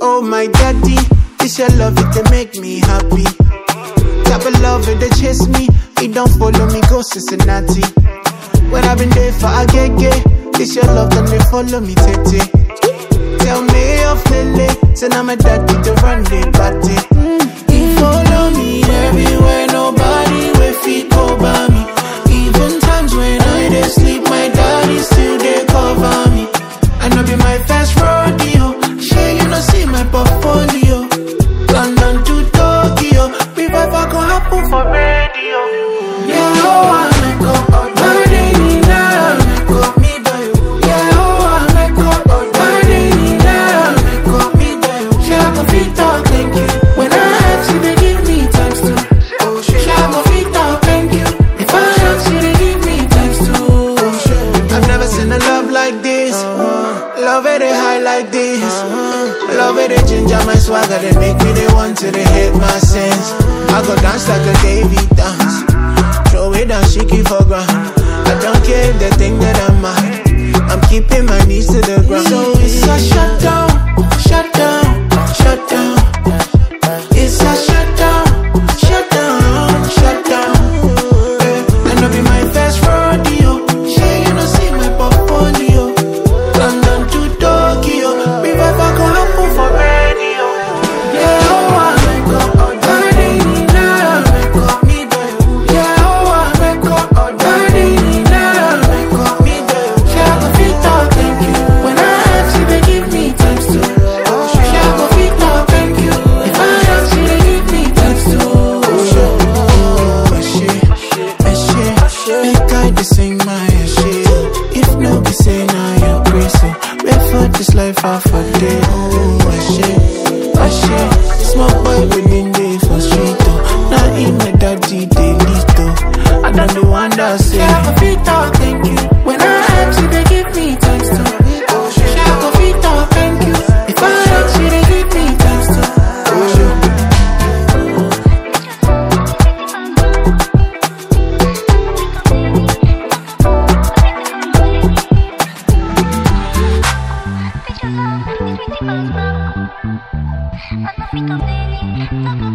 Oh my daddy, this your love it dey make me happy. Type of love it dey chase me, it don't follow me go Cincinnati. When I been there for a gege, this your love then they follow me tete. Tell me of Lele, say now my daddy to run the party. Like this. Love it, high like this. Love it, ginger my swagger. They make me they want to, they hate my sins. I go dance like a David dance. Throw it down, shaky for ground. I don't care if they think that I'm mad. I'm keeping my knees to the ground. So Ride the sing my shit. If no be say now you're crazy. For this life half a day. Oh, my shit, my shit. Small boy within the pick up, baby.